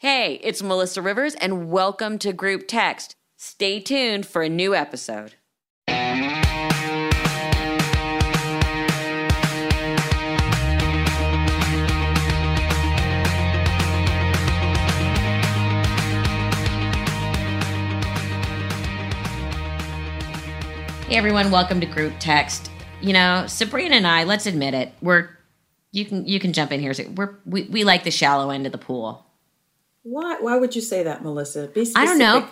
Hey, it's Melissa Rivers, and welcome to Group Text. Stay tuned for a new episode. Hey everyone, welcome to Group Text. You know, Sabrina and I, let's admit it, we're you can you can jump in here. We're we, we like the shallow end of the pool. Why? Why would you say that, Melissa? I don't know.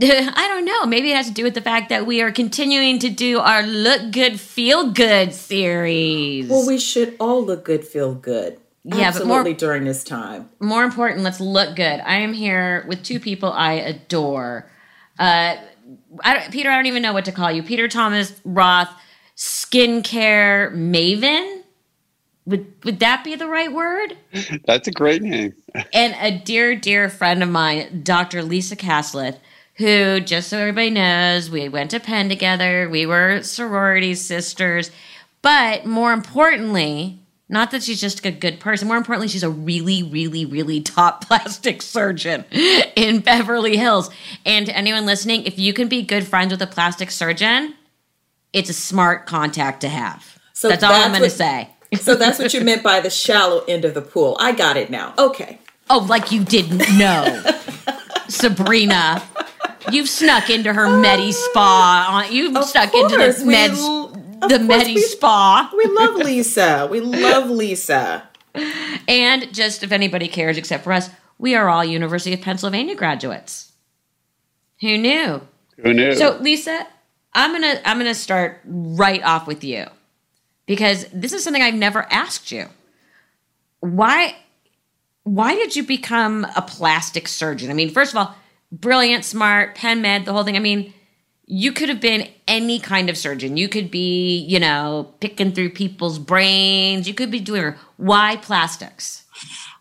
I don't know. Maybe it has to do with the fact that we are continuing to do our look good, feel good series. Well, we should all look good, feel good. Yeah, Absolutely but more, during this time. More important, let's look good. I am here with two people I adore. Uh, I Peter, I don't even know what to call you. Peter Thomas Roth, skincare maven. Would would that be the right word? That's a great name. and a dear, dear friend of mine, Dr. Lisa Cassileth, who, just so everybody knows, we went to Penn together. We were sorority sisters. But more importantly, not that she's just a good person. More importantly, she's a really, really, really top plastic surgeon in Beverly Hills. And to anyone listening, if you can be good friends with a plastic surgeon, it's a smart contact to have. So that's all I'm going to say. So that's what you meant by the shallow end of the pool. I got it now. Okay. Oh, like you didn't know, Sabrina. You've snuck into her Medi Spa. You've of snuck course. into the Med the Medi Spa. We love Lisa. We love Lisa. And just if anybody cares, except for us, we are all University of Pennsylvania graduates. Who knew? Who knew? So, Lisa, I'm gonna I'm gonna start right off with you because this is something I've never asked you. Why why did you become a plastic surgeon? I mean, first of all, brilliant, smart, Penn Med, the whole thing. I mean, you could have been any kind of surgeon. You could be, you know, picking through people's brains. You could be doing why plastics?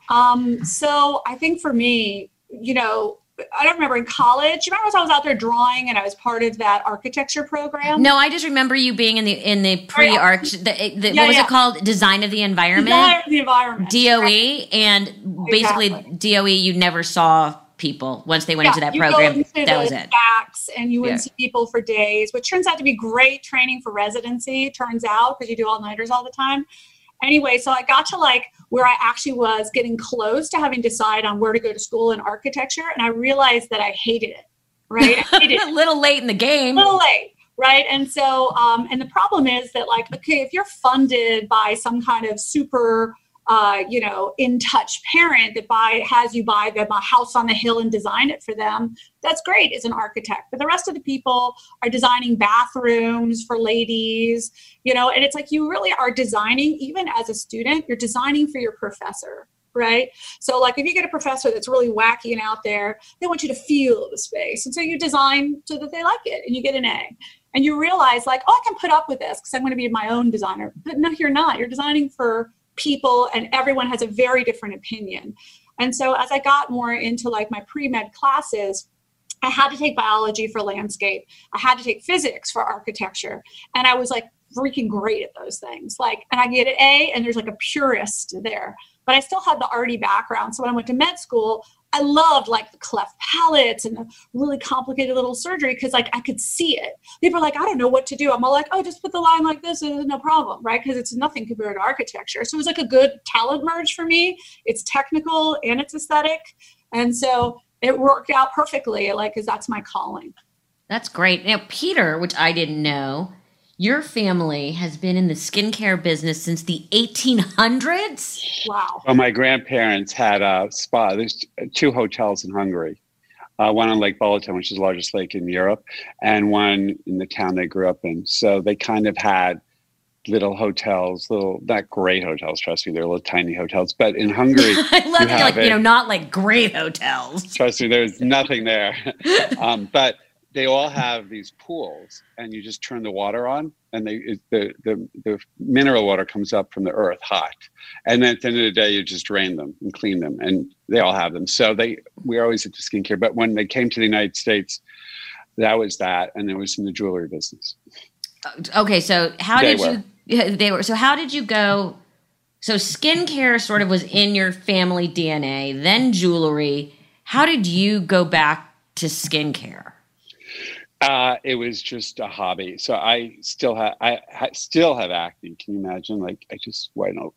Um, so I think for me, you know, I don't remember in college. You remember when I was out there drawing and I was part of that architecture program? No, I just remember you being in the in the oh, pre arch. The, eh, the, yeah, what was yeah. it called? Design of the environment. Design of the environment. DOE right. and basically exactly. DOE. You never saw people once they went yeah, into that program. That was it. Facts and you wouldn't see people for days, which turns out to be great training for residency. Turns out because you do all nighters all the time anyway, so I got to like where I actually was getting close to having to decide on where to go to school in architecture, and I realized that I hated it. Right, hated it. a little late in the game. A little late. Right. And so, um, and the problem is that, like, okay, if you're funded by some kind of super uh, you know, in touch parent that buy has you buy them a house on the hill and design it for them. That's great as an architect. But the rest of the people are designing bathrooms for ladies, you know, and it's like you really are designing, even as a student, you're designing for your professor right? So, like, if you get a professor that's really wacky and out there, they want you to feel the space. And so you design so that they like it and you get an A. And you realize, like, oh, I can put up with this because I'm going to be my own designer. But no, you're not. You're designing for people and everyone has a very different opinion. And so as I got more into like my pre-med classes, I had to take biology for landscape. I had to take physics for architecture. And I was like freaking great at those things. Like, and I get an A and there's like a purist there. But I still had the arty background. So when I went to med school, I loved like the cleft palates and the really complicated little surgery because like I could see it. People are like, I don't know what to do. I'm all like, oh, just put the line like this and no problem, right? Because it's nothing compared to architecture. So it was like a good talent merge for me. It's technical and it's aesthetic. And so it worked out perfectly, like, because that's my calling. That's great. Now, Peter, which I didn't know, your family has been in the skincare business since the 1800s. Wow. Well, my grandparents had a spa. There's two hotels in Hungary. Uh, one on Lake Balaton, which is the largest lake in Europe, and one in the town they grew up in. So they kind of had little hotels, little not great hotels. Trust me, they're little tiny hotels. But in Hungary, I love you that you're like, have you know, not like great hotels. Trust me, there's nothing there. um, but they all have these pools, and you just turn the water on, and they it, the, the the mineral water comes up from the earth hot, and then at the end of the day, you just drain them and clean them, and they all have them. So they we're always into skincare. But when they came to the United States, that was that, and it was in the jewelry business. Uh, okay, so how They did were. you? They were. So how did you go? So skincare sort of was in your family DNA, then jewelry. How did you go back to skincare? Uh, it was just a hobby. So I still have I ha- still have acting. Can you imagine? Like I just went over.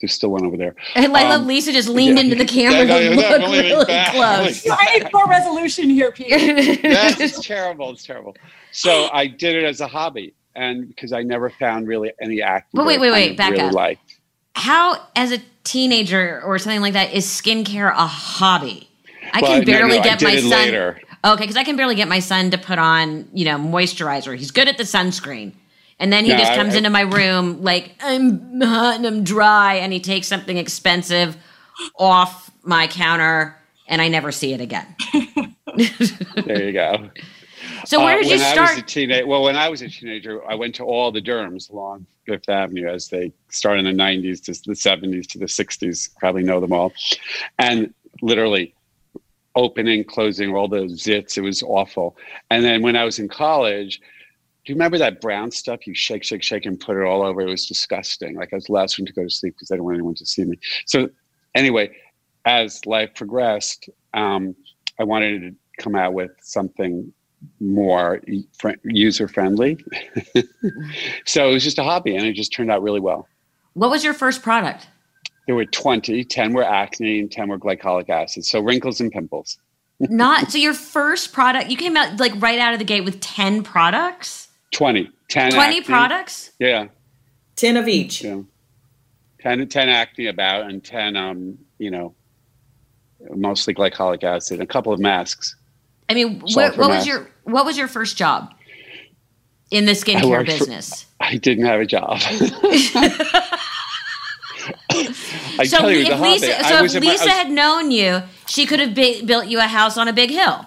There's still one over there. And I love Um, Lisa just leaned yeah. into the camera Yeah, to no, look I'm really back. close. I need more resolution here, Pete. yes, it's terrible. It's terrible. So I did it as a hobby, and because I never found really any acting. But wait, wait, wait, of back really up. Liked. How, as a teenager or something like that, is skincare a hobby? I Well, can barely no, I get did my it son. later. Okay, because I can barely get my son to put on, you know, moisturizer. He's good at the sunscreen. And then he No, just comes I- into my room like, I'm hot and I'm dry. And he takes something expensive off my counter and I never see it again. There you go. So where Uh, did you when I was a teenager, well, when I was a teenager, I went to all the derms along Fifth Avenue as they started in the '90s to the '70s to the '60s. Probably know them all, and literally opening, closing, all the zits. It was awful. And then when I was in college, do you remember that brown stuff? You shake, shake, shake, and put it all over. It was disgusting. Like I was the last one to go to sleep because I didn't want anyone to see me. So anyway, as life progressed, um, I wanted to come out with something more user friendly. so it was just a hobby and it just turned out really well. what was your first product? There were 20, 10 were acne and 10 were glycolic acid. So wrinkles and pimples. Not so your first product, you came out like right out of the gate with 10 products? 20. 10 20 acne. products? Yeah. 10 of each. Yeah. 10, 10 acne about and 10, um, you know, mostly glycolic acid, a couple of masks. I mean, what, Sulfur what was mask. your what was your first job in the I skincare worked for- business? I didn't have a job. I so tell you, it was a if hobby. Lisa, I so was if in my- Lisa was- had known you, she could have ba- built you a house on a big hill.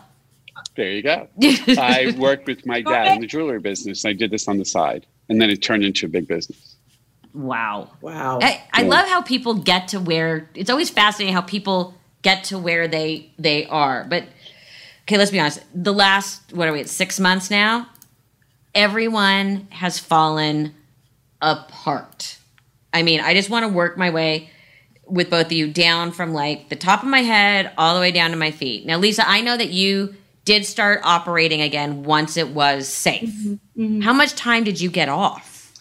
There you go. I worked with my dad in the jewelry business. And I did this on the side, and then it turned into a big business. wow. Wow. I, I Yeah. love how people get to where it's always fascinating how people get to where they they are. But okay, let's be honest. The last what are we at six months now? Everyone has fallen apart. I mean, I just want to work my way with both of you down from like the top of my head all the way down to my feet. Now, Lisa, I know that you did start operating again once it was safe. Mm-hmm. Mm-hmm. How much time did you get off?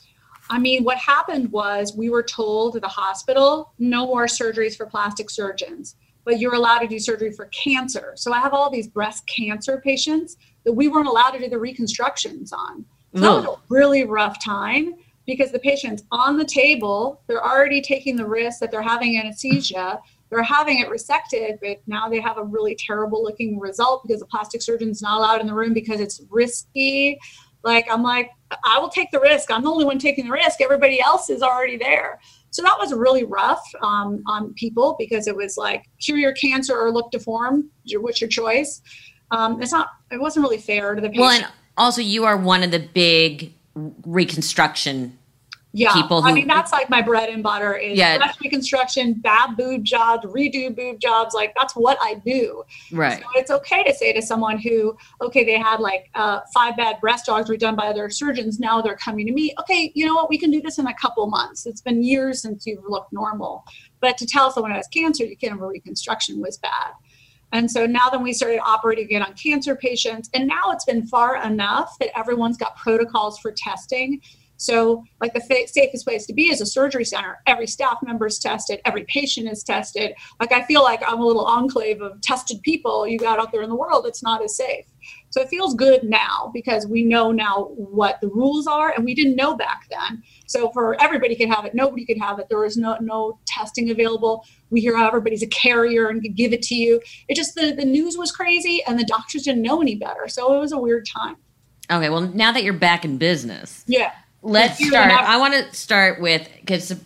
I mean, what happened was we were told at the hospital no more surgeries for plastic surgeons, but you're allowed to do surgery for cancer. So I have all these breast cancer patients that we weren't allowed to do the reconstructions on. So that was a really rough time because the patient's on the table, they're already taking the risk that they're having anesthesia. They're having it resected, but now they have a really terrible looking result because the plastic surgeon's not allowed in the room because it's risky. Like, I'm like, I will take the risk. I'm the only one taking the risk. Everybody else is already there. So that was really rough um, on people because it was like cure your cancer or look deformed. What's your choice? Um, it's not. It wasn't really fair to the patient. Well, and also you are one of the big reconstruction. yeah, people I mean, that's like my bread and butter is Yeah. breast reconstruction, bad boob jobs, redo boob jobs. Like that's what I do. Right. So it's okay to say to someone who, okay, they had like uh, five bad breast dogs redone by other surgeons. Now they're coming to me. Okay, you know what? We can do this in a couple months. It's been years since you've looked normal. But to tell someone who has cancer you can't have a reconstruction was bad. And so now then we started operating again on cancer patients. And now it's been far enough that everyone's got protocols for testing. So, like the fa- safest place to be is a surgery center. Every staff member is tested, every patient is tested. Like, I feel like I'm a little enclave of tested people you got out there in the world. It's not as safe. So, it feels good now because we know now what the rules are, and we didn't know back then. So, for everybody could have it, nobody could have it. There was no, no testing available. We hear how everybody's a carrier and could give it to you. It just, the, the news was crazy, and the doctors didn't know any better. So, it was a weird time. Okay. Well, now that you're back in business, Yeah. let's start. I want to start with because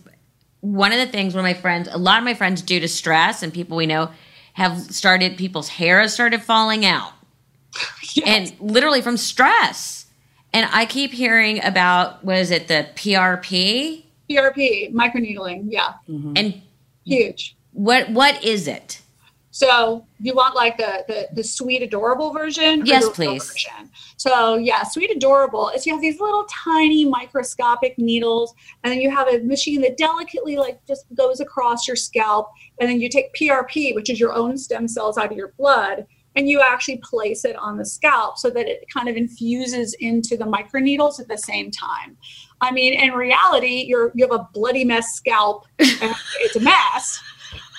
one of the things one of my friends, a lot of my friends, due to stress and people we know, have started people's hair has started falling out, and literally from stress. And I keep hearing about what is it, the PRP, PRP, microneedling. Yeah, mm-hmm. and huge. what what is it? So you want like the the, the sweet adorable version? or Yes, please. version? So yeah, sweet adorable is you have these little tiny microscopic needles, and then you have a machine that delicately like just goes across your scalp, and then you take PRP, which is your own stem cells out of your blood, and you actually place it on the scalp so that it kind of infuses into the microneedles at the same time. I mean, in reality, you're you have a bloody mess scalp, and it's a mess.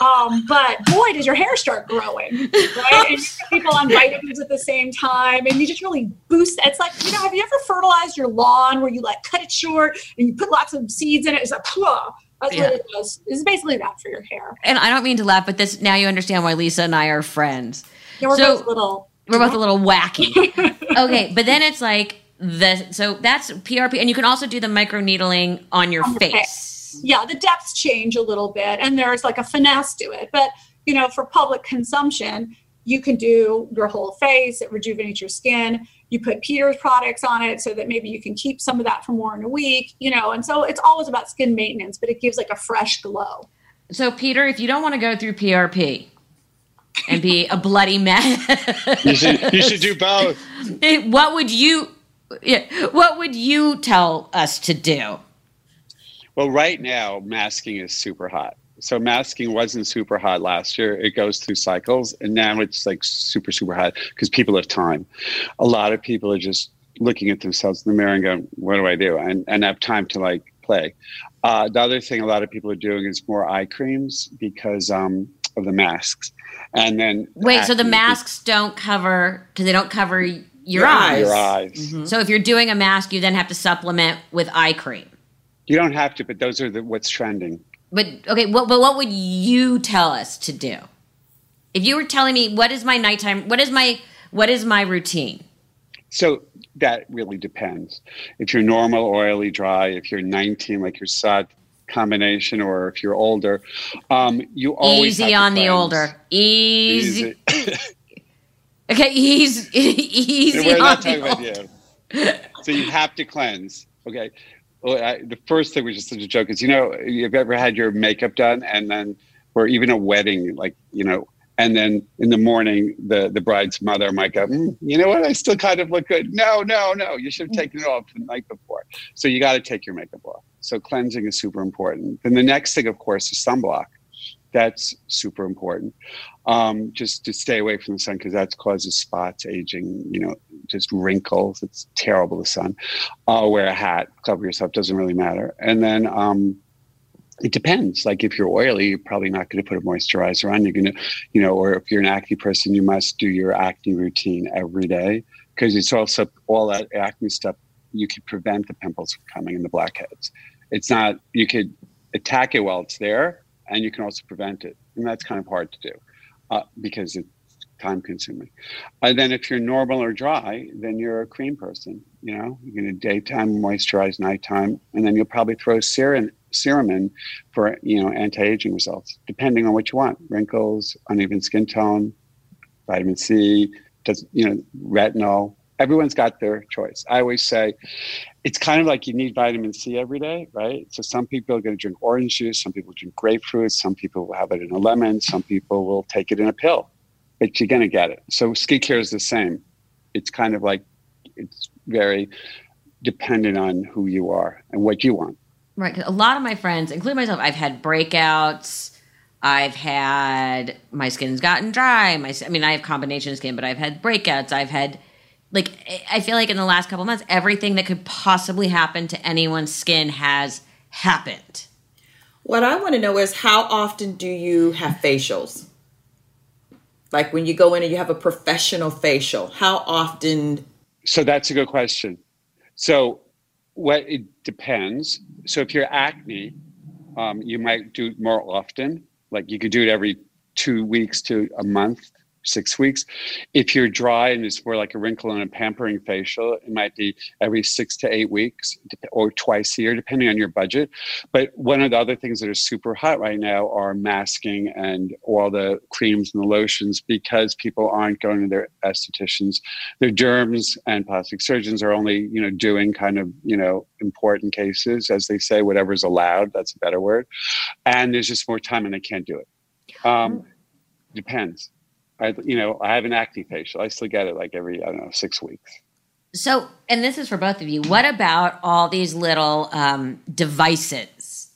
Um, but boy, does your hair start growing, right? And people on vitamins at the same time, and you just really boost. It's like you know, have you ever fertilized your lawn where you like cut it short and you put lots of seeds in it? It's like, "Pwah." that's Yeah. what it does. It's basically that for your hair. And I don't mean to laugh, but this now you understand why Lisa and I are friends. Yeah, we're So- both little. We're both a little wacky. okay, but then it's like the so that's PRP, and you can also do the microneedling on your On your face. yeah, the depths change a little bit and there's like a finesse to it. But, you know, for public consumption, you can do your whole face, it rejuvenates your skin. You put Peter's products on it so that maybe you can keep some of that for more in a week, you know. And so it's always about skin maintenance, but it gives like a fresh glow. So, Peter, if you don't want to go through PRP and be a bloody mess, You should, you should do both. what would you? What would you tell us to do? Well, right now, masking is super hot. So masking wasn't super hot last year. It goes through cycles, and now it's like super, super hot because people have time. A lot of people are just looking at themselves in the mirror and going, "What do I do?" and and have time to like play. Uh, the other thing a lot of people are doing is more eye creams because um, of the masks, and then Wait, so the masks don't cover because they don't cover your, Your eyes. your eyes. Mm-hmm. So if you're doing a mask, you then have to supplement with eye cream. You don't have to, but those are the what's trending. But okay, what but what would you tell us to do? If you were telling me what is my nighttime, what is my what is my routine? So that really depends. If you're normal, oily, dry, if you're 19, like your SOD combination, or if you're older, um, you always Easy on the older. Easy. Easy. Okay, easy easy We're on not the talking about older. you. So you have to cleanse. Okay. Well, I, the first thing, which is such a joke, is you know, you've ever had your makeup done and then, or even a wedding, like, you know, and then in the morning, the, the bride's mother might go, "Mm, you know what? I still kind of look good. No, no, no. You should have taken it off the night before. So you got to take your makeup off. So cleansing is super important. Then the next thing, of course, is sunblock. That's super important. Um, just to stay away from the sun because that causes spots, aging, you know, just wrinkles. It's terrible, the sun. Uh, wear a hat, cover yourself, doesn't really matter. And then um, it depends. Like if you're oily, you're probably not going to put a moisturizer on. You're going to, you know, or if you're an acne person, you must do your acne routine every day because it's also all that acne stuff. You could prevent the pimples from coming and the blackheads. It's not, you could attack it while it's there and you can also prevent it. And that's kind of hard to do uh, because it's time consuming. And then if you're normal or dry, then you're a cream person. You know, you're going to daytime moisturize, nighttime, and then you'll probably throw serum serum in for you know anti-aging results, depending on what you want: wrinkles, uneven skin tone, vitamin C, does you know retinol. Everyone's got their choice. I always say it's kind of like you need vitamin C every day, right? So some people are going to drink orange juice, some people drink grapefruit, some people will have it in a lemon, some people will take it in a pill but you're going to get it. So skincare is the same. It's kind of like it's very dependent on who you are and what you want. Right. a lot of my friends, including myself, I've had breakouts. I've had my skin's gotten dry. My, I mean, I have combination skin, but I've had breakouts. I've had, like, I feel like in the last couple months, everything that could possibly happen to anyone's skin has happened. What I want to know is how often do you have facials? Like when you go in and you have a professional facial, how often? So that's a good question. So what it depends. So if you're acne, um, you might do it more often. Like you could do it every two weeks to a month. Six weeks. If you're dry and it's more like a wrinkle and a pampering facial, it might be every six to eight weeks or twice a year, depending on your budget. But one of the other things that are super hot right now are masking and all the creams and the lotions because people aren't going to their estheticians. Their derms and plastic surgeons are only, you know, doing kind of, you know, important cases, as they say, whatever's allowed. That's a better word. And there's just more time and they can't do it. Um, depends. I, you know, I have an acne facial. I still get it like every, I don't know, six weeks. So, and this is for both of you. What about all these little um, devices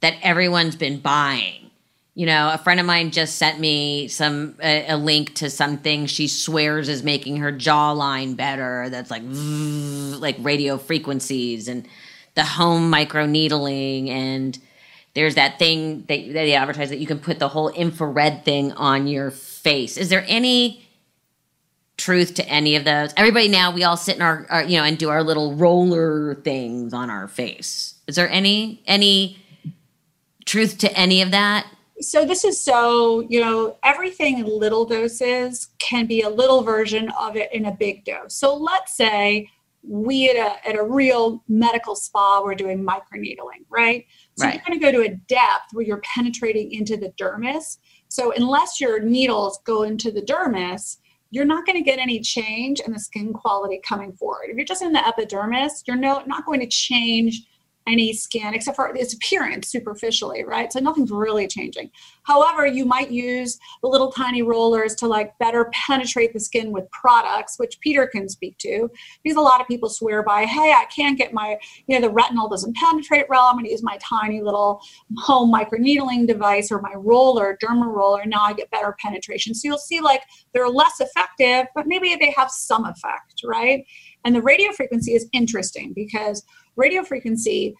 that everyone's been buying? You know, a friend of mine just sent me some a, a link to something she swears is making her jawline better. That's like like radio frequencies and the home micro needling and there's that thing that, that they advertise that you can put the whole infrared thing on your face. Is there any truth to any of those? Everybody now we all sit in our, our you know and do our little roller things on our face. Is there any any truth to any of that? So this is so, you know, everything in little doses can be a little version of it in a big dose. So let's say we at a, at a real medical spa, we're doing microneedling, right? So right. you're going to go to a depth where you're penetrating into the dermis. So unless your needles go into the dermis, you're not going to get any change in the skin quality coming forward. If you're just in the epidermis, you're no, not going to change any skin except for its appearance superficially, right? So nothing's really changing. However, you might use the little tiny rollers to like better penetrate the skin with products, which Peter can speak to, because a lot of people swear by, hey, I can't get my, you know, the retinol doesn't penetrate well. I'm going to use my tiny little home microneedling device or my roller, derma roller. Now I get better penetration. So you'll see like they're less effective, but maybe they have some effect, right? And the radio frequency is interesting because radio frequency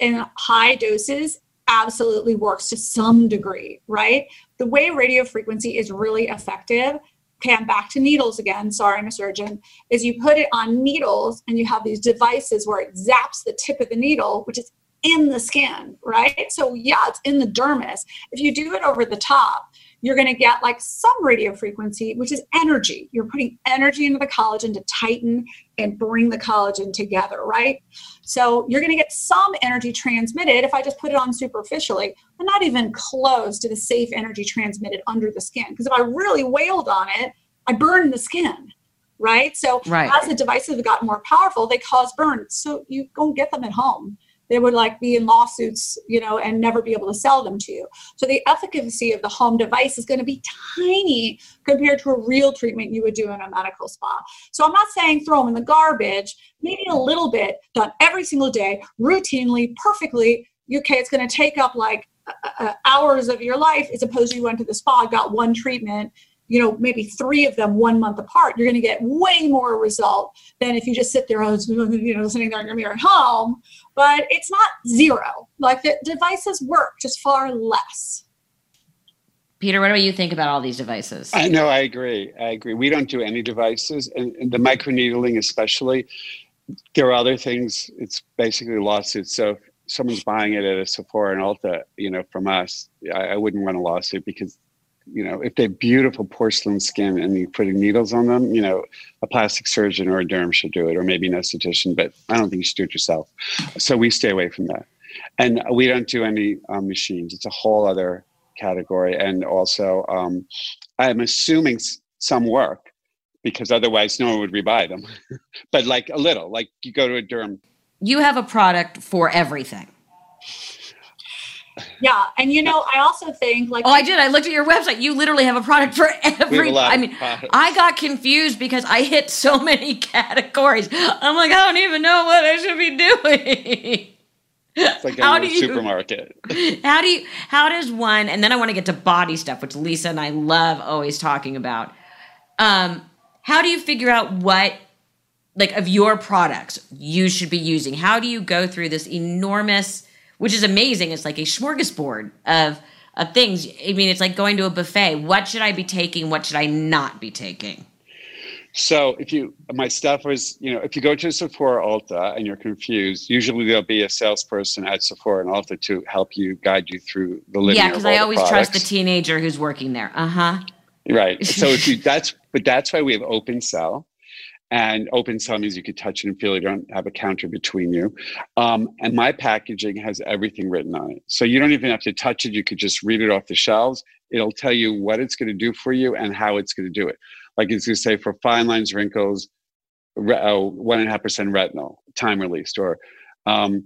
in high doses absolutely works to some degree, right? The way radio frequency is really effective, okay, I'm back to needles again, sorry, I'm a surgeon, is you put it on needles and you have these devices where it zaps the tip of the needle, which is in the skin, right? So, yeah, it's in the dermis. If you do it over the top, you're going to get like some radio frequency, which is energy. You're putting energy into the collagen to tighten and bring the collagen together, right? So you're going to get some energy transmitted if I just put it on superficially, but not even close to the safe energy transmitted under the skin. Because if I really wailed on it, I burn the skin, right? So right. as the devices have gotten more powerful, they cause burns. So you go and get them at home they would like be in lawsuits, you know, and never be able to sell them to you. So the efficacy of the home device is going to be tiny compared to a real treatment you would do in a medical spa. So I'm not saying throw them in the garbage, maybe a little bit, done every single day, routinely, perfectly. Okay, it's going to take up like uh, hours of your life as opposed to you went to the spa, got one treatment, you know, maybe three of them one month apart, you're going to get way more result than if you just sit there, you know, sitting there in your mirror at home. But it's not zero. Like the devices work, just far less. Peter, what do you think about all these devices? I know, I agree. I agree. We don't do any devices, and, and the microneedling, especially. There are other things. It's basically lawsuits. So someone's buying it at a Sephora and Ulta, you know, from us, I, I wouldn't run a lawsuit because you know, if they have beautiful porcelain skin and you're putting needles on them, you know, a plastic surgeon or a derm should do it, or maybe an esthetician, but I don't think you should do it yourself. So we stay away from that. And we don't do any um, machines. It's a whole other category. And also, um, I'm assuming some work because otherwise no one would rebuy them. but like a little, like you go to a derm. You have a product for everything yeah and you know i also think like oh i did. I looked at your website. You literally have a product for every i mean i got confused because i hit so many categories. I'm like i don't even know what i should be doing. It's like how do you, supermarket. How do you how does one and then i want to get to body stuff which lisa and i love always talking about. Um how do you figure out what like of your products you should be using? How do you go through this enormous which is amazing. It's like a smorgasbord of of things. I mean, it's like going to a buffet. What should I be taking? What should I not be taking? So if you, my stuff was, you know, if you go to Sephora Ulta and you're confused, usually there'll be a salesperson at Sephora and Ulta to help you guide you through the linear. Yeah, because I always trust the teenager who's working there. Uh huh. Right. So if you that's but that's why we have open sell. And open sell means you could touch it and feel it. You don't have a counter between you. Um, and my packaging has everything written on it. So you don't even have to touch it. You could just read it off the shelves. It'll tell you what it's going to do for you and how it's going to do it. Like it's going to say for fine lines, wrinkles, uh, one and a half percent retinol, time released, or um,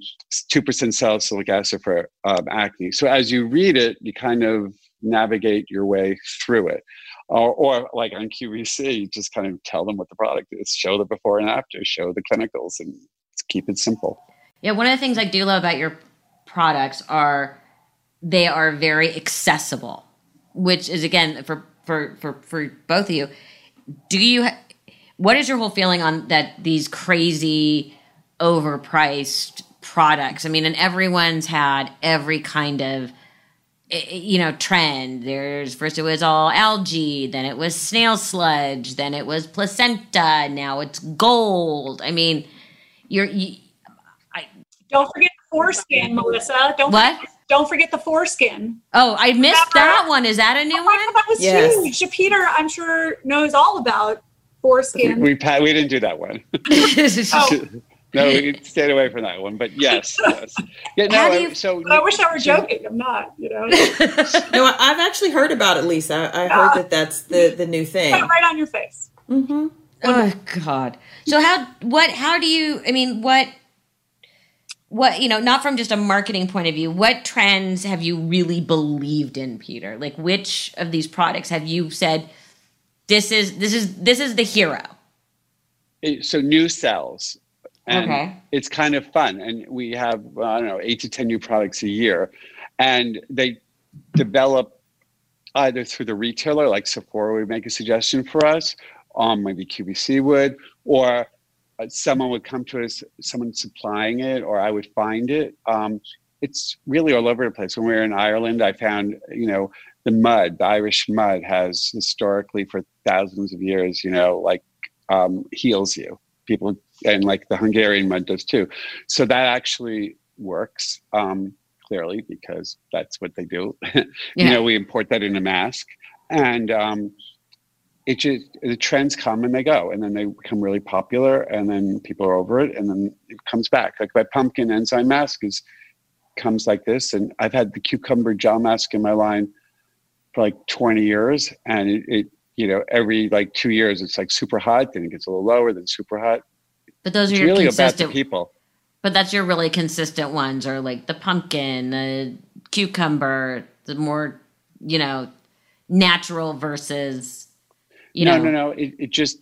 two percent salicylic acid for um, acne. So as you read it, you kind of navigate your way through it or, or like on QVC, just kind of tell them what the product is, show the before and after, show the clinicals, and keep it simple. Yeah, one of the things I do love about your products are they are very accessible, which is again for for for for both of you. Do you? What is your whole feeling on that? These crazy, overpriced products. I mean, and everyone's had every kind of Eh, eh, you know trend. There's first it was all algae then it was snail sludge then it was placenta now it's gold. I mean you're you, I, don't forget the foreskin melissa. Don't what? Forget, don't forget the foreskin. Oh i missed that one. Is that a new oh one God, that was yes. huge. Peter i'm sure knows all about foreskin. We, we, we didn't do that one. Oh no, we stayed away from that one. But yes, yes. Yeah, no, you, so I wish I were joking. I'm not, you know. no, I've actually heard about it, Lisa. I, I heard that that's the the new thing. Right on your face. Mm-hmm. Oh God. So how what how do you I mean what what you know not from just a marketing point of view what trends have you really believed in peter like which of these products have you said this is this is this is the hero so new cells and okay. it's kind of fun. And we have, I don't know, eight to 10 new products a year. And they develop either through the retailer, like Sephora would make a suggestion for us, um, maybe QVC would, or uh, someone would come to us, someone supplying it, or I would find it. Um, it's really all over the place. When we were in Ireland, I found, you know, the mud, the Irish mud has historically for thousands of years, you know, like um, heals you. People and like the Hungarian mud does too. So that actually works um, clearly because that's what they do. yeah. You know, we import that in a mask, and um, it just the trends come and they go, and then they become really popular, and then people are over it, and then it comes back. Like my pumpkin enzyme mask is comes like this, and I've had the cucumber gel mask in my line for like 20 years, and it, it you know every like two years it's like super hot, then it gets a little lower, then super hot but those are your really consistent people. But that's your really consistent ones, or like the pumpkin, the cucumber, the more you know natural versus you no, know. No, no, no. It, it just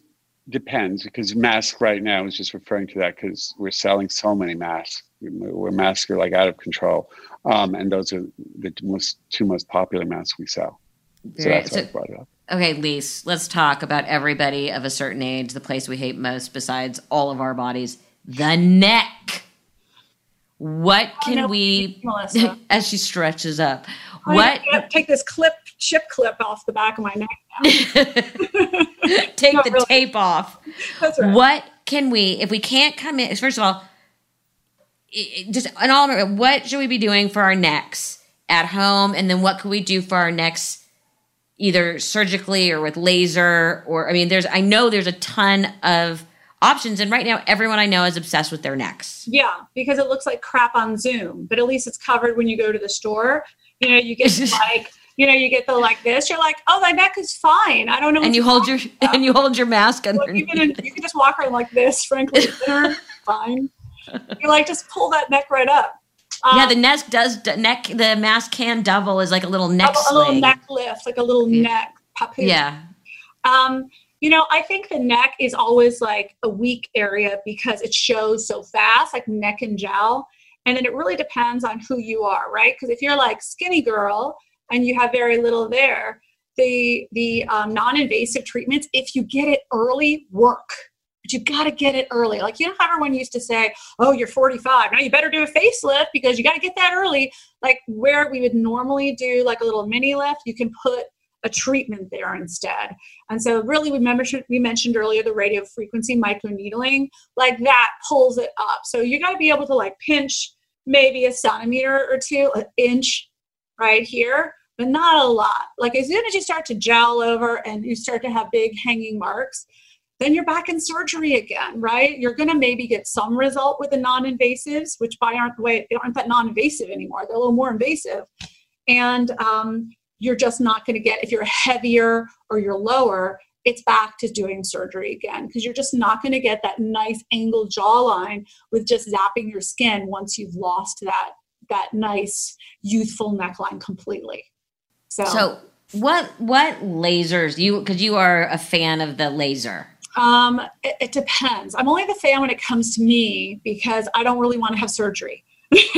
depends because mask right now is just referring to that because we're selling so many masks. We're masks are like out of control, um, and those are the most two most popular masks we sell. So that's why so, I brought it up. Okay, Lise, let's talk about everybody of a certain age, the place we hate most besides all of our bodies, the neck. What oh, can we, as she stretches up, I what? Take this clip, chip clip off the back of my neck take the really. tape off. That's right. What can we, if we can't come in, first of all, just an all, what should we be doing for our necks at home? And then what could we do for our necks either surgically or with laser or I mean there's I know there's a ton of options and right now everyone I know is obsessed with their necks. Yeah, because it looks like crap on Zoom, but at least it's covered when you go to the store. You know, you get like you know, you get the like this. You're like, oh, my neck is fine. I don't know. And you hold your about. and you hold your mask under. Well, you, can, you can just walk around like this. Frankly, fine. You like just pull that neck right up. Um, yeah, the neck does neck. The mask can double as like a little neck. A, a little neck lift, like a little yeah. neck papoose. Yeah. Um, you know, I think the neck is always like a weak area because it shows so fast, like neck and jowl. And then it really depends on who you are, right? Because if you're like skinny girl and you have very little there, the the um, non-invasive treatments, if you get it early, work but you got to get it early. Like, you know, how everyone used to say, oh, you're 45. Now you better do a facelift because you got to get that early. Like, where we would normally do like a little mini lift, you can put a treatment there instead. And so, really, we mentioned, we mentioned earlier the radio frequency microneedling, like that pulls it up. So, you got to be able to like pinch maybe a centimeter or two, an inch right here but not a lot. Like as soon as you start to gel over and you start to have big hanging marks, then you're back in surgery again, right? You're going to maybe get some result with the non-invasives, which by aren't the way aren't that non-invasive anymore. They're a little more invasive, and um, you're just not going to get if you're heavier or you're lower. It's back to doing surgery again because you're just not going to get that nice angled jawline with just zapping your skin once you've lost that that nice youthful neckline completely. So, So what what lasers you because you are a fan of the laser. Um, it, it depends. I'm only the fan when it comes to me because I don't really want to have surgery.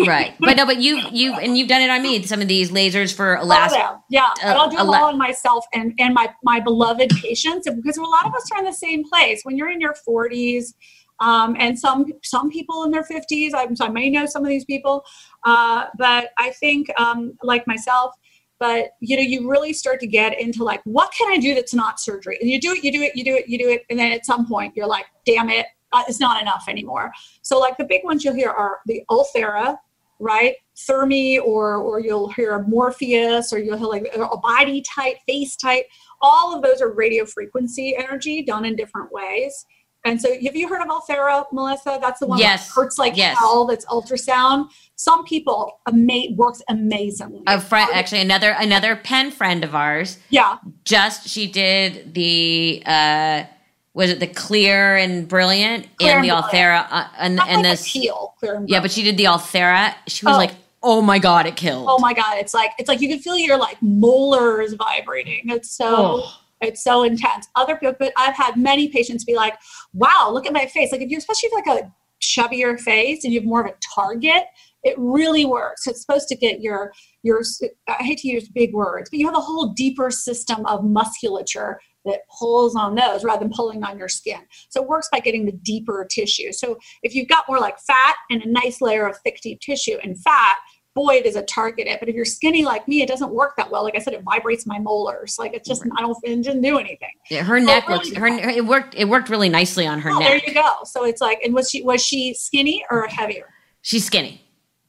Right. but no, but you you and you've done it on me. Some of these lasers for elastic. Yeah, and uh, I'll do ele- all on myself and and my my beloved patients because a lot of us are in the same place. When you're in your 40s, um, and some some people in their 50s, I, I may know some of these people, uh, but I think um, like myself. But you know, you really start to get into like, what can I do that's not surgery? And you do it, you do it, you do it, you do it, and then at some point you're like, damn it, uh, it's not enough anymore. So like the big ones you'll hear are the Ulthera, right? Thermi, or or you'll hear Morpheus, or you'll hear like a BodyTite, face type. All of those are radio frequency energy done in different ways. And so, have you heard of Ulthera, Melissa? That's the one Yes. that hurts like Yes. hell. That's ultrasound. Some people ama- works amazingly. A friend, actually, another another Penn friend of ours. yeah, Just she did the uh was it the clear and brilliant Clear and the and Brilliant. Ulthera uh, and Not and like this a peel, clear and yeah, but she did the Ulthera. She was Oh. like, oh my god, it killed. oh my god it's like it's like you can feel your like molars vibrating it's so Oh. It's so intense. Other people but i've had many patients be like wow look at my face. Like if you especially if like a chubbier face and you have more of a target it really works. It's supposed to get your your i hate to use big words but you have a whole deeper system of musculature that pulls on those rather than pulling on your skin. So it works by getting the deeper tissue. So if you've got more like fat and a nice layer of thick deep tissue and fat boy, does it target it. But if you're skinny like me, it doesn't work that well. Like I said, it vibrates my molars. Like it's just, I don't, it doesn't do anything. Yeah, her neck really looks her it worked it worked really nicely on her Oh, there you go. So it's like, and was she, was she skinny or heavier? She's skinny.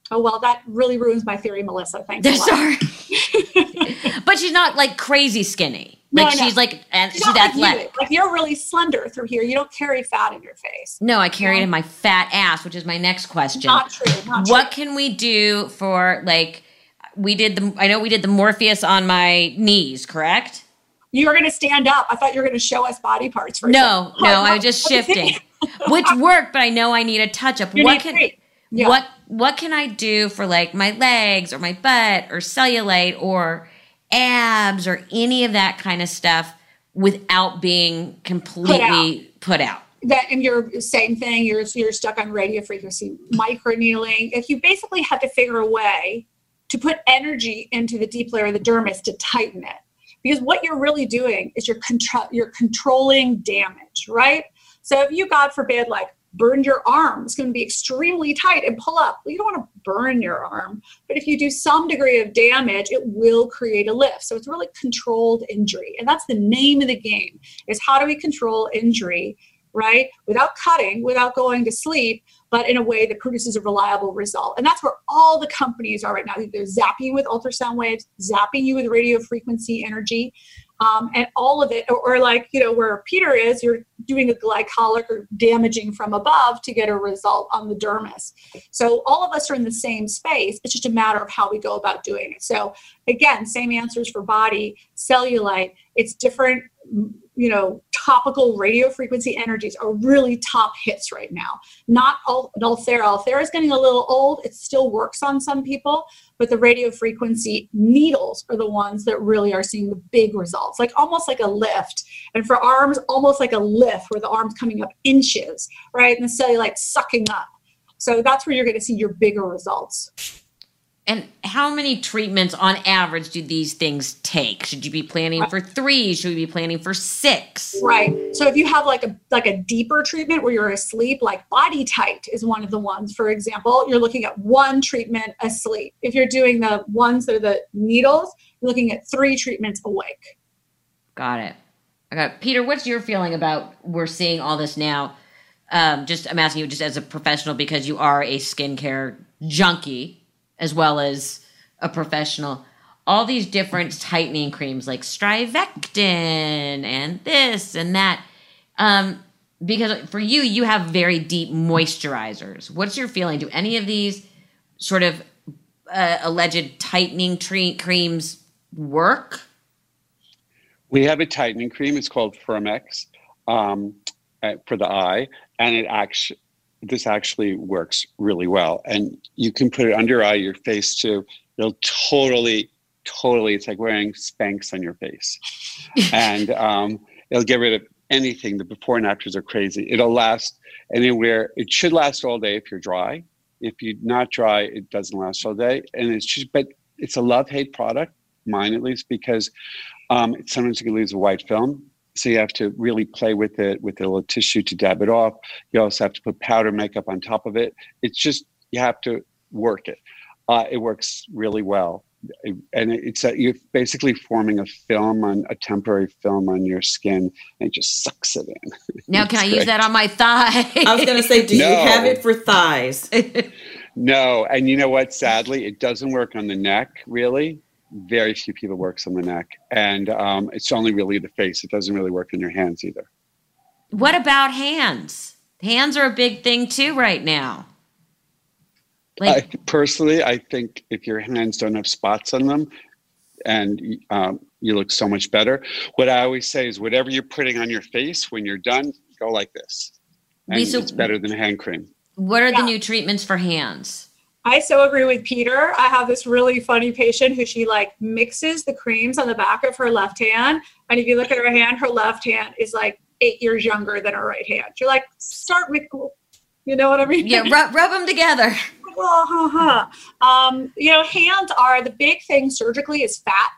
Oh, well, that really ruins my theory, Melissa. Thanks a lot. Sorry. but she's not like crazy skinny. No, Like no. she's like and She's she's not like you. athletic. Like you're really slender through here. You don't carry fat in your face. No, I carry it in my fat ass, which is my next question. Not true. Not what can we do for like we did the I know we did the Morpheus on my knees, correct? You were going to stand up. I thought you were going to show us body parts for No, no, Oh, I was just shifting. Which worked, but I know I need a touch up. You what can three. Yeah. what what can I do for like my legs or my butt or cellulite or abs or any of that kind of stuff without being completely put out? that and you're same thing you're you're stuck on radio frequency microneedling. If you basically have to figure a way to put energy into the deep layer of the dermis to tighten it. Because what you're really doing is you're control you're controlling damage right? So if you god forbid like burn your arm it's going to be extremely tight and pull up well you don't want to burn your arm but if you do some degree of damage it will create a lift so it's really controlled injury and that's the name of the game is how do we control injury right? Without cutting, without going to sleep, but in a way that produces a reliable result. And that's where all the companies are right now. They're zapping you with ultrasound waves, zapping you with radio frequency energy, um, and all of it. Or, or like, you know, where Peter is, you're doing a glycolic or damaging from above to get a result on the dermis. So all of us are in the same space. It's just a matter of how we go about doing it. So again, same answers for body, cellulite. It's different you know, topical radio frequency energies are really top hits right now. Not all Ulthera. Ulthera is getting a little old. It still works on some people, but the radio frequency needles are the ones that really are seeing the big results, like almost like a lift. And for arms, almost like a lift where the arm's coming up inches, right? And the cellulite sucking up. So that's where you're going to see your bigger results. And how many treatments on average do these things take? Should you be planning for three? Should we be planning for six? Right. So if you have like a like a deeper treatment where you're asleep, like BodyTite is one of the ones. For example, you're looking at one treatment asleep. If you're doing the ones that are the needles, you're looking at three treatments awake. Got it. I got. Peter. What's your feeling about we're seeing all this now? Um, just I'm asking you just as a professional because you are a skincare junkie as well as a professional. all these different tightening creams like Strivectin and this and that. Um, because for you, you have very deep moisturizers. What's your feeling? Do any of these sort of uh, alleged tightening tre- creams work? We have a tightening cream. It's called Firmex um, for the eye, and it actually this actually works really well. And you can put it under your eye, your face too. It'll totally, totally. It's like wearing Spanx on your face, and um, it'll get rid of anything. The before and afters are crazy. It'll last anywhere. It should last all day if you're dry. If you're not dry, it doesn't last all day. And it's just, but it's a love hate product, mine at least, because um, sometimes it can lose a white film. So you have to really play with it with a little tissue to dab it off. You also have to put powder makeup on top of it. It's just you have to work it. Uh, it works really well, and it's a, you're basically forming a film on a temporary film on your skin, and it just sucks it in. Now, can I great. use that on my thigh? I was going to say, do no. you have it for thighs? no, and you know what? Sadly, it doesn't work on the neck really very few people works on the neck and um, it's only really the face. It doesn't really work on your hands either. What about hands? Hands are a big thing too right now. Like I, personally i think if your hands don't have spots on them and um, you look so much better what i always say is whatever you're putting on your face when you're done go like this. And Lisa, it's better than hand cream. What are yeah. the new treatments for hands I so agree with Peter. I have this really funny patient who she like mixes the creams on the back of her left hand. And if you look at her hand, her left hand is like eight years younger than her right hand. You're like, start with, you know what I mean? Yeah, rub, rub them together. Well, huh, huh. Um, you know, hands are the big thing surgically is fat.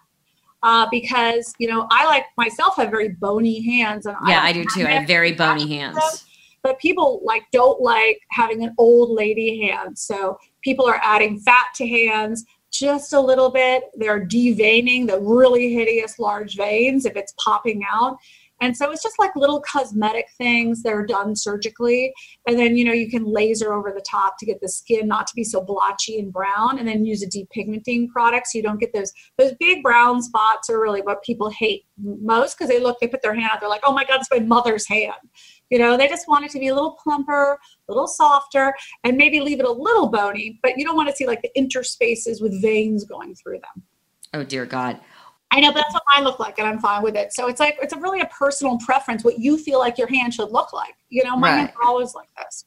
Uh, because you know I like myself have very bony hands and yeah I, I do too. I have very bony hands but people like don't like having an old lady hand. So people are adding fat to hands just a little bit. They're deveining the really hideous large veins if it's popping out. And so it's just like little cosmetic things that are done surgically. And then, you know, you can laser over the top to get the skin not to be so blotchy and brown and then use a depigmenting product so you don't get those those big brown spots are really what people hate most because they look, they put their hand out, they're like, oh my God, it's my mother's hand. You know, they just want it to be a little plumper, a little softer, and maybe leave it a little bony, but you don't want to see like the interspaces with veins going through them. Oh, dear God. I know, but that's what mine look like, and I'm fine with it. So it's like it's a really a personal preference what you feel like your hand should look like. You know, mine right. are always like this.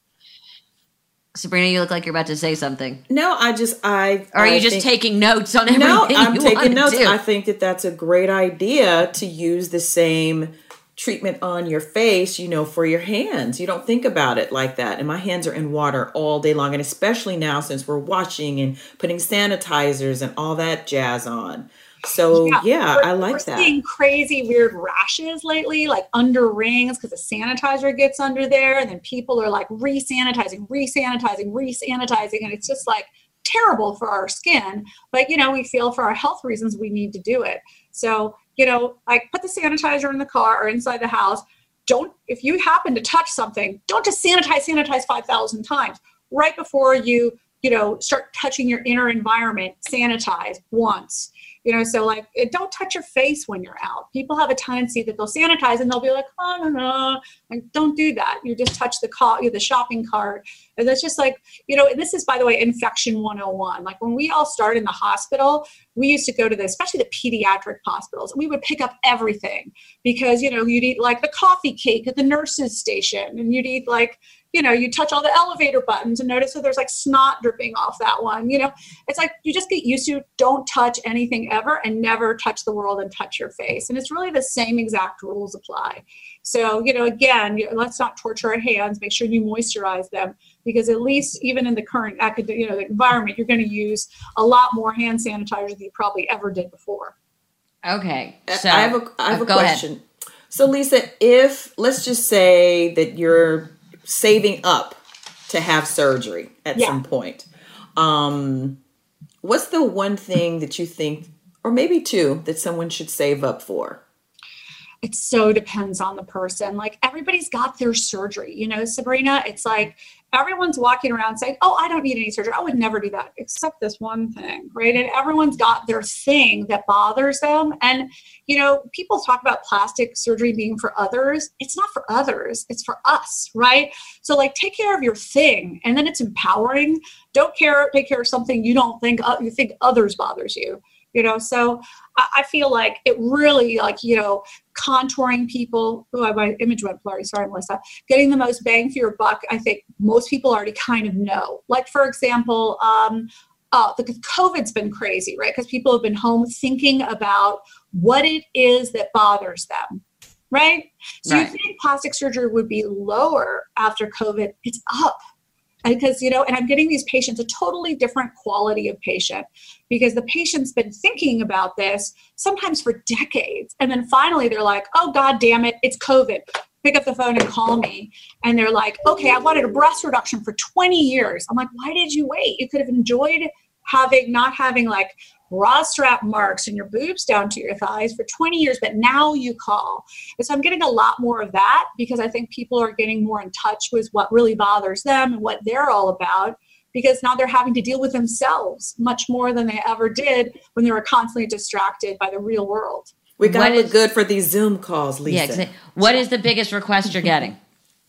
Sabrina, you look like you're about to say something. No, I just I. Or are I you just think, taking notes on everything? No, I'm taking notes. Do? I think that that's a great idea to use the same treatment on your face, you know, for your hands. You don't think about it like that. And my hands are in water all day long, and especially now since we're washing and putting sanitizers and all that jazz on. So yeah, yeah I like we're that. Seeing crazy weird rashes lately, like under rings, because the sanitizer gets under there, and then people are like re-sanitizing, re-sanitizing, re-sanitizing, and it's just like terrible for our skin. But you know, we feel for our health reasons we need to do it. So you know, like put the sanitizer in the car or inside the house. Don't if you happen to touch something, don't just sanitize, sanitize five thousand times. Right before you you know start touching your inner environment sanitize once you know so like it, don't touch your face when you're out. People have a tendency that they'll sanitize and they'll be like oh no no. Like don't do that. You just touch the car the shopping cart. And that's just like you know this is by the way infection 101 like when we all started in the hospital we used to go to the especially the pediatric hospitals and we would pick up everything because you know you'd eat like the coffee cake at the nurses station and you'd eat like you know, you touch all the elevator buttons and notice that there's like snot dripping off that one. You know, it's like you just get used to don't touch anything ever and never touch the world and touch your face. And it's really the same exact rules apply. So, you know, again, let's not torture our hands. Make sure you moisturize them because at least even in the current academic, you know, environment, you're going to use a lot more hand sanitizer than you probably ever did before. Okay. So I have a, I have oh, a question. Ahead. So, Lisa, if let's just say that you're saving up to have surgery at yeah. some point. Um, what's the one thing that you think, or maybe two, that someone should save up for? It so depends on the person. Like everybody's got their surgery, you know, Sabrina. It's like everyone's walking around saying, Oh, I don't need any surgery. I would never do that except this one thing, right? And everyone's got their thing that bothers them. And, you know, people talk about plastic surgery being for others. It's not for others, it's for us, right? So, like, take care of your thing and then it's empowering. Don't care, take care of something you don't think, uh, you think others bothers you you know so I, feel like it really like you know contouring people oh my image went blurry sorry melissa getting the most bang for your buck i think most people already kind of know like for example um, uh, the COVID's been crazy, right? Because people have been home thinking about what it is that bothers them, right? So right. you think plastic surgery would be lower after COVID? It's up because you know and i'm getting these patients a totally different quality of patient because the patient's been thinking about this sometimes for decades and then finally they're like oh god damn it it's covid. Pick up the phone and call me and they're like okay i wanted a breast reduction for 20 years. I'm like why did you wait? You could have enjoyed having not having like bra strap marks and your boobs down to your thighs for 20 years, but now you call. And so I'm getting a lot more of that because I think people are getting more in touch with what really bothers them and what they're all about because now they're having to deal with themselves much more than they ever did when they were constantly distracted by the real world. We got to look good for these Zoom calls, Lisa. Yeah, what is the biggest request you're getting?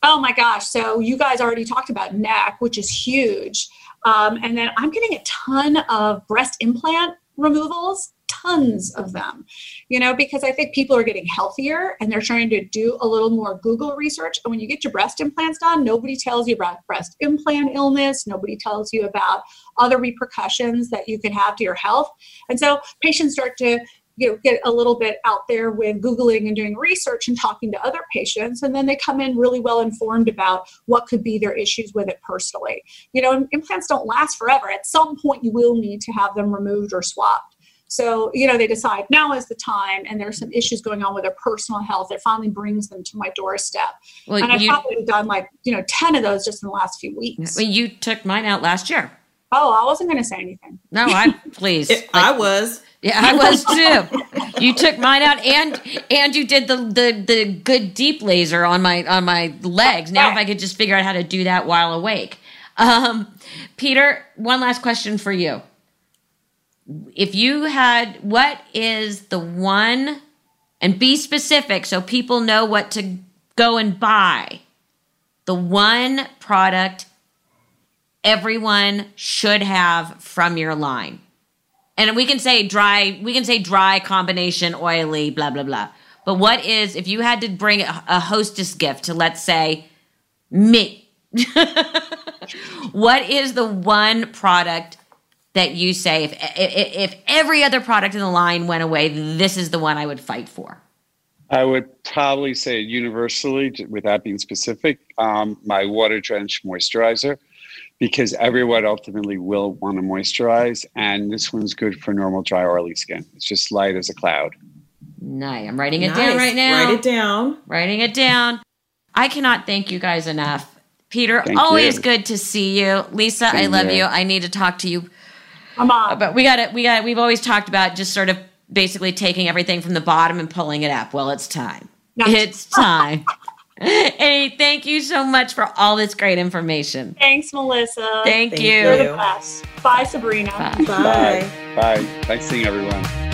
Oh my gosh. So you guys already talked about neck, which is huge. Um, and then I'm getting a ton of breast implant removals tons of them you know because i think people are getting healthier and they're trying to do a little more google research. And when you get your breast implants done nobody tells you about breast implant illness. Nobody tells you about other repercussions that you can have to your health. And so patients start to you know get a little bit out there with googling and doing research and talking to other patients. And then they come in really well informed about what could be their issues with it personally. You know implants don't last forever. At some point you will need to have them removed or swapped. So you know they decide now is the time and there's some issues going on with their personal health. It finally brings them to my doorstep. Well, and i've you, probably done like you know 10 of those just in the last few weeks. Well, you took mine out last year Oh, I wasn't going to say anything. No, I please. It, like, I was. Yeah, I was too. you took mine out, and and you did the the the good deep laser on my on my legs. Now, if I could just figure out how to do that while awake. Um, Peter, one last question for you. If you had, what is the one, and be specific so people know what to go and buy. The one product everyone should have from your line. And we can say dry, we can say dry combination, oily, blah, blah, blah. But what is, if you had to bring a, hostess gift to, let's say, me, what is the one product that you say, if, if, if every other product in the line went away, this is the one I would fight for? I would probably say universally, without being specific, um, my water drenched moisturizer because everyone ultimately will want to moisturize. And this one's good for normal, dry, oily skin. It's just light as a cloud. Nice. I'm writing it nice. down right now. Write it down. Writing it down. I cannot thank you guys enough. Peter, thank always you. good to see you. Lisa, I love you. I need to talk to you. Come on. But we got it. We got. We've always talked about just sort of basically taking everything from the bottom and pulling it up. Well, it's time. It's time. hey, thank you so much for all this great information. Thanks, Melissa. Thank, thank you. You're the best. Bye, Sabrina. Bye. Bye. Bye. Thanks seeing everyone.